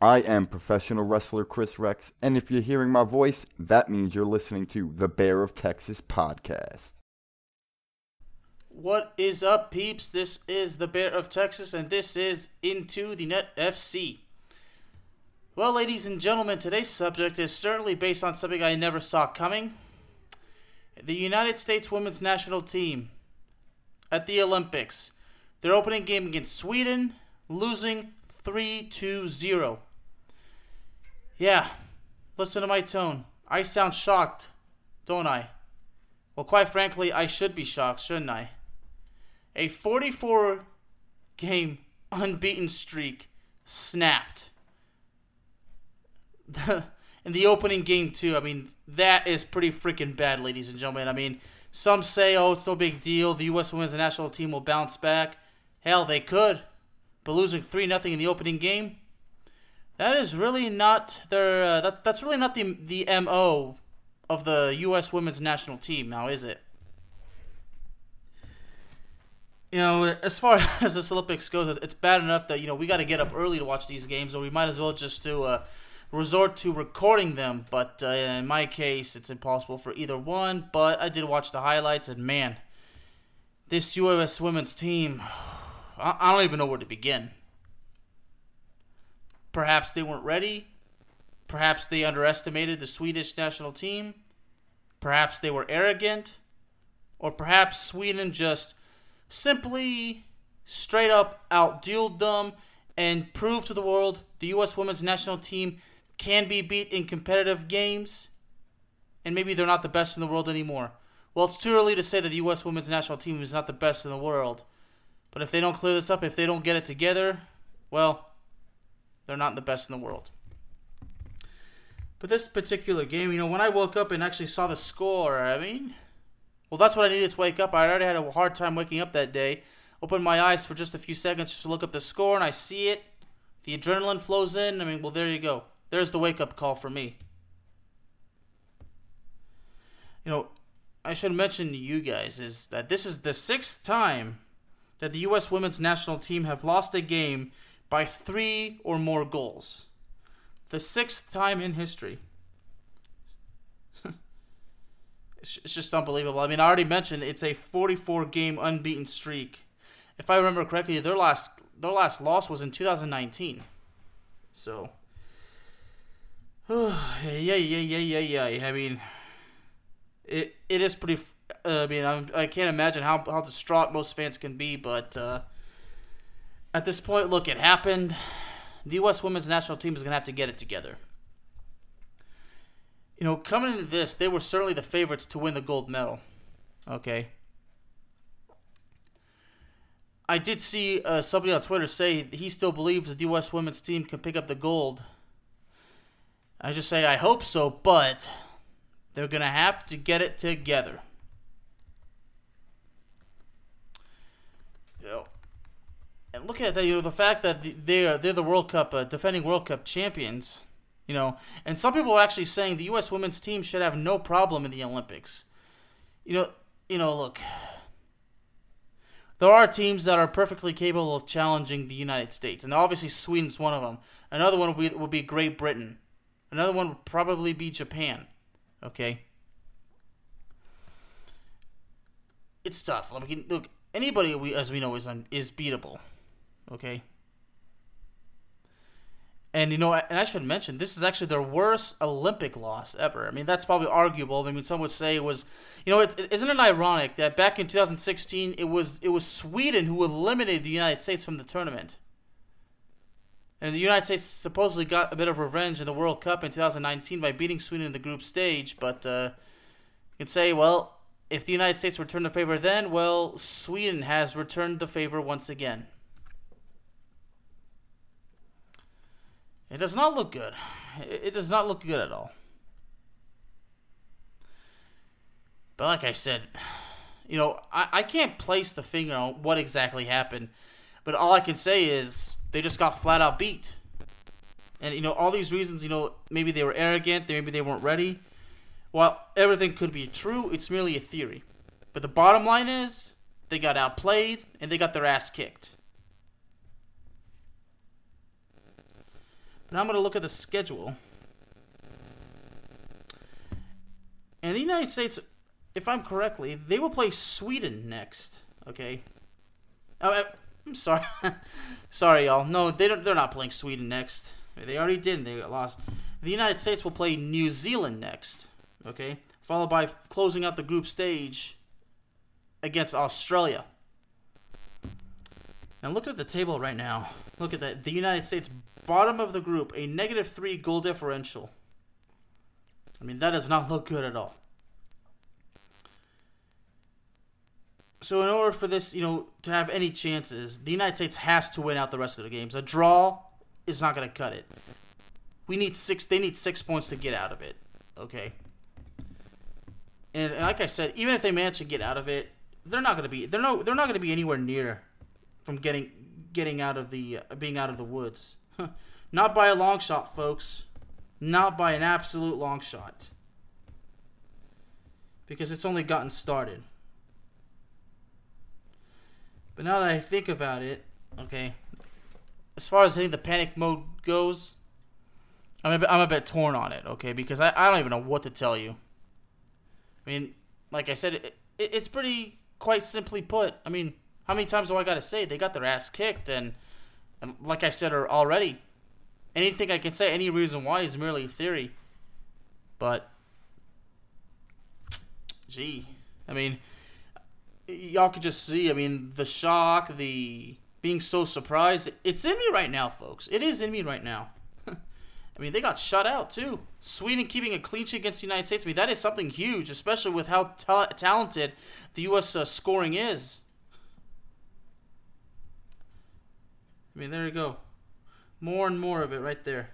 I am professional wrestler Chris Rex, and if you're hearing my voice, that means you're listening to the Bear of Texas podcast. What is up, peeps? This is the Bear of Texas, and this is Into the Net FC. Well, ladies and gentlemen, today's subject is certainly based on something I never saw coming. The United States women's national team at the Olympics. Their opening game against Sweden, losing 3 2 0. Yeah, listen to my tone. I sound shocked, don't I? Well, quite frankly, I should be shocked, shouldn't I? A 44 game unbeaten streak snapped. In the opening game, too. I mean, that is pretty freaking bad, ladies and gentlemen. I mean, some say, oh, it's no big deal. The U.S. women's national team will bounce back. Hell, they could. But losing 3 0 in the opening game, that is really not their. Uh, that, that's really not the the mo of the U.S. women's national team. Now, is it? You know, as far as this Olympics goes, it's bad enough that you know we got to get up early to watch these games, or we might as well just to uh, resort to recording them. But uh, in my case, it's impossible for either one. But I did watch the highlights, and man, this U.S. women's team, I, I don't even know where to begin. Perhaps they weren't ready. Perhaps they underestimated the Swedish national team. Perhaps they were arrogant. Or perhaps Sweden just simply straight up outdueled them and proved to the world the U.S. women's national team can be beat in competitive games. And maybe they're not the best in the world anymore. Well, it's too early to say that the U.S. women's national team is not the best in the world. But if they don't clear this up, if they don't get it together, well, they're not the best in the world. But this particular game, you know, when I woke up and actually saw the score, I mean, well, that's what I needed to wake up. I already had a hard time waking up that day. Opened my eyes for just a few seconds just to look up the score, and I see it. The adrenaline flows in. I mean, well, there you go. There's the wake up call for me. You know, I should mention to you guys is that this is the sixth time that the U.S. women's national team have lost a game by three or more goals. The sixth time in history. it's just unbelievable. I mean, I already mentioned it's a 44 game unbeaten streak. If I remember correctly, their last their last loss was in 2019. So, yeah, yeah, yeah, yeah, yeah. I mean, it it is pretty. Uh, I mean, I'm, I can not imagine how how distraught most fans can be, but uh, at this point, look, it happened. The U.S. women's national team is going to have to get it together. You know, coming into this, they were certainly the favorites to win the gold medal. Okay. I did see uh, somebody on Twitter say he still believes the U.S. women's team can pick up the gold. I just say I hope so, but they're going to have to get it together. You know, and look at that, you know, the fact that they are they're the World Cup uh, defending World Cup champions, you know, and some people are actually saying the U.S. women's team should have no problem in the Olympics. You know, you know, look, there are teams that are perfectly capable of challenging the United States, and obviously Sweden's one of them. Another one would be, would be Great Britain. Another one would probably be Japan. Okay. It's tough. Look, anybody we, as we know is is beatable. Okay. And you know, and I should mention this is actually their worst Olympic loss ever. I mean, that's probably arguable. I mean, some would say it was, you know, it, isn't it ironic that back in 2016 it was it was Sweden who eliminated the United States from the tournament, and the United States supposedly got a bit of revenge in the World Cup in 2019 by beating Sweden in the group stage. But uh, you can say, well, if the United States returned the favor then, well, Sweden has returned the favor once again. It does not look good. It does not look good at all. But like I said, you know, I, I can't place the finger on what exactly happened. But all I can say is they just got flat out beat. And, you know, all these reasons, you know, maybe they were arrogant, maybe they weren't ready. While everything could be true, it's merely a theory. But the bottom line is they got outplayed and they got their ass kicked. Now I'm going to look at the schedule. And the United States, if I'm correctly, they will play Sweden next. Okay. Oh, eh, I'm sorry. sorry, y'all. No, they don't. They're not playing Sweden next. They already did. They lost. The United States will play New Zealand next. Okay, followed by closing out the group stage against Australia. Now look at the table right now. Look at that. The United States bottom of the group, a negative three goal differential. I mean, that does not look good at all. So, in order for this, you know, to have any chances, the United States has to win out the rest of the games. A draw is not going to cut it. We need six. They need six points to get out of it. Okay. And, and like I said, even if they manage to get out of it, they're not going to be. They're no. They're not going to be anywhere near from getting getting out of the uh, being out of the woods. Not by a long shot, folks. Not by an absolute long shot. Because it's only gotten started. But now that I think about it, okay, as far as hitting the panic mode goes, I'm a bit, I'm a bit torn on it, okay, because I, I don't even know what to tell you. I mean, like I said, it, it, it's pretty quite simply put. I mean, how many times do I got to say they got their ass kicked and, and like I said already, anything I can say, any reason why is merely theory. But, gee, I mean, y'all could just see. I mean, the shock, the being so surprised. It's in me right now, folks. It is in me right now. I mean, they got shut out too. Sweden keeping a clean sheet against the United States. I mean, that is something huge, especially with how ta- talented the U.S. Uh, scoring is. I mean, there you go. More and more of it right there.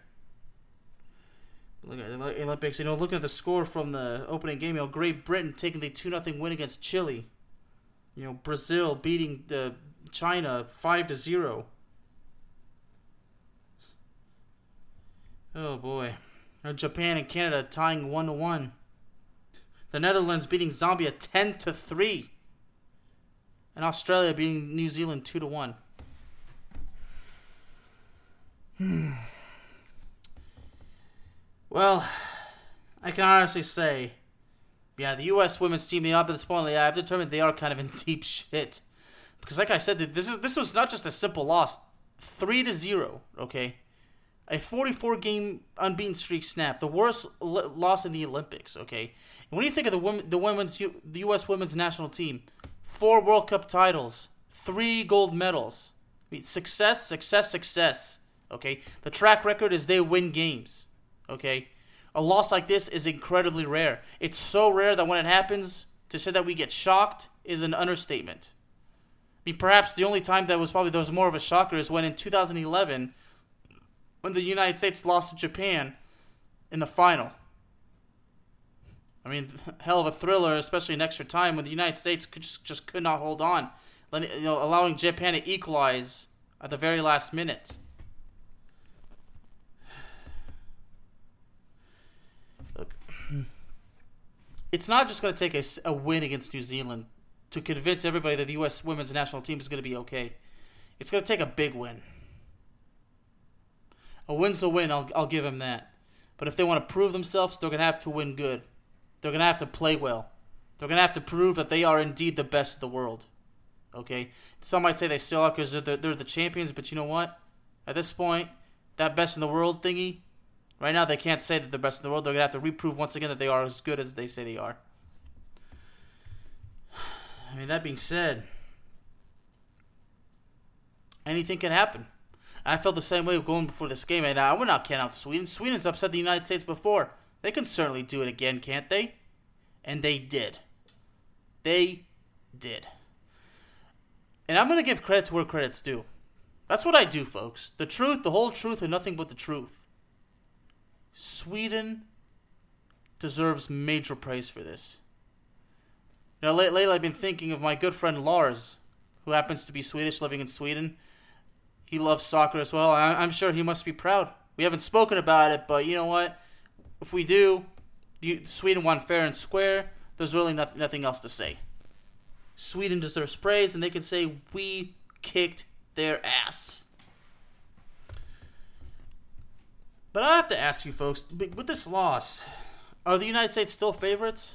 Look at the Olympics. You know, looking at the score from the opening game, you know, Great Britain taking the 2 0 win against Chile. You know, Brazil beating the China 5 to 0. Oh boy. Japan and Canada tying 1 to 1. The Netherlands beating Zambia 10 to 3. And Australia beating New Zealand 2 to 1. Well, I can honestly say, yeah, the U.S. women's team, up at this point, yeah, I've determined they are kind of in deep shit. Because, like I said, this is this was not just a simple loss, three to zero. Okay, a 44 game unbeaten streak snapped, the worst loss in the Olympics. Okay, and when you think of the women, the women's, the U.S. women's national team, four World Cup titles, three gold medals, I mean, success, success, success. Okay? The track record is they win games. Okay? A loss like this is incredibly rare. It's so rare that when it happens, to say that we get shocked is an understatement. I mean, perhaps the only time that was probably there was more of a shocker is when in 2011, when the United States lost to Japan in the final. I mean, hell of a thriller, especially in extra time when the United States could just, just could not hold on, you know, allowing Japan to equalize at the very last minute. It's not just going to take a, a win against New Zealand to convince everybody that the U.S. women's national team is going to be okay. It's going to take a big win. A win's a win, I'll, I'll give them that. But if they want to prove themselves, they're going to have to win good. They're going to have to play well. They're going to have to prove that they are indeed the best of the world. Okay? Some might say they still are because they're, they're the champions, but you know what? At this point, that best in the world thingy. Right now, they can't say that they're best in the world. They're gonna have to reprove once again that they are as good as they say they are. I mean, that being said, anything can happen. I felt the same way going before this game, and I would not count out Sweden. Sweden's upset the United States before. They can certainly do it again, can't they? And they did. They did. And I'm going to give credit to where credit's due. That's what I do, folks. The truth, the whole truth, and nothing but the truth. Sweden deserves major praise for this. Now, lately I've been thinking of my good friend Lars, who happens to be Swedish, living in Sweden. He loves soccer as well. I'm sure he must be proud. We haven't spoken about it, but you know what? If we do, Sweden won fair and square. There's really nothing, nothing else to say. Sweden deserves praise, and they can say we kicked their ass. But I have to ask you folks, with this loss, are the United States still favorites?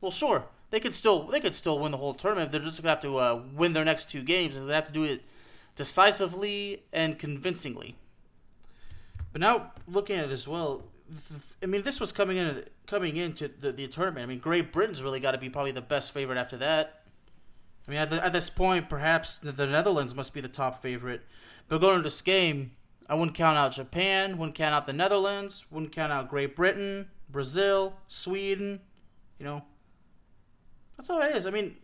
Well, sure, they could still they could still win the whole tournament. They're just gonna have to uh, win their next two games, and they have to do it decisively and convincingly. But now looking at it as well, I mean, this was coming in coming into the, the tournament. I mean, Great Britain's really got to be probably the best favorite after that. I mean, at, the, at this point, perhaps the, the Netherlands must be the top favorite. But going into this game, I wouldn't count out Japan, wouldn't count out the Netherlands, wouldn't count out Great Britain, Brazil, Sweden. You know, that's all it is. I mean,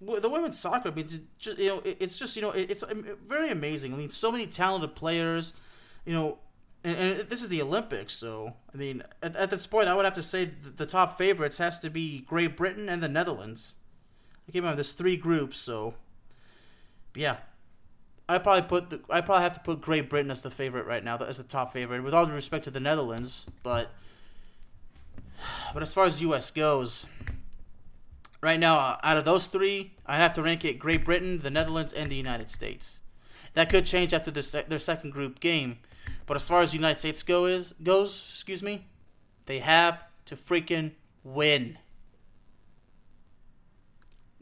the women's soccer. I mean, just you know, it's just you know, it's um, very amazing. I mean, so many talented players. You know, and, and this is the Olympics, so I mean, at, at this point, I would have to say the top favorites has to be Great Britain and the Netherlands. I came out there's three groups, so yeah, I probably put the, I probably have to put Great Britain as the favorite right now, as the top favorite, with all due respect to the Netherlands. But but as far as U.S. goes, right now, uh, out of those three, I have to rank it Great Britain, the Netherlands, and the United States. That could change after their, their second group game but as far as the United States go is goes, excuse me, they have to freaking win.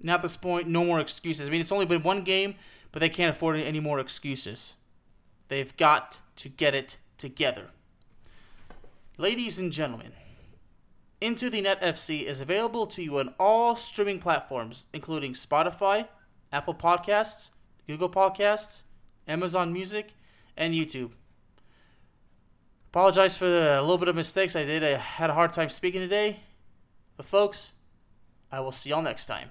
Now at this point, no more excuses. I mean, it's only been one game, but they can't afford any more excuses. They've got to get it together. Ladies and gentlemen, Into the Net FC is available to you on all streaming platforms, including Spotify, Apple Podcasts, Google Podcasts, Amazon Music, and YouTube. Apologize for the little bit of mistakes I did. I had a hard time speaking today. But, folks, I will see y'all next time.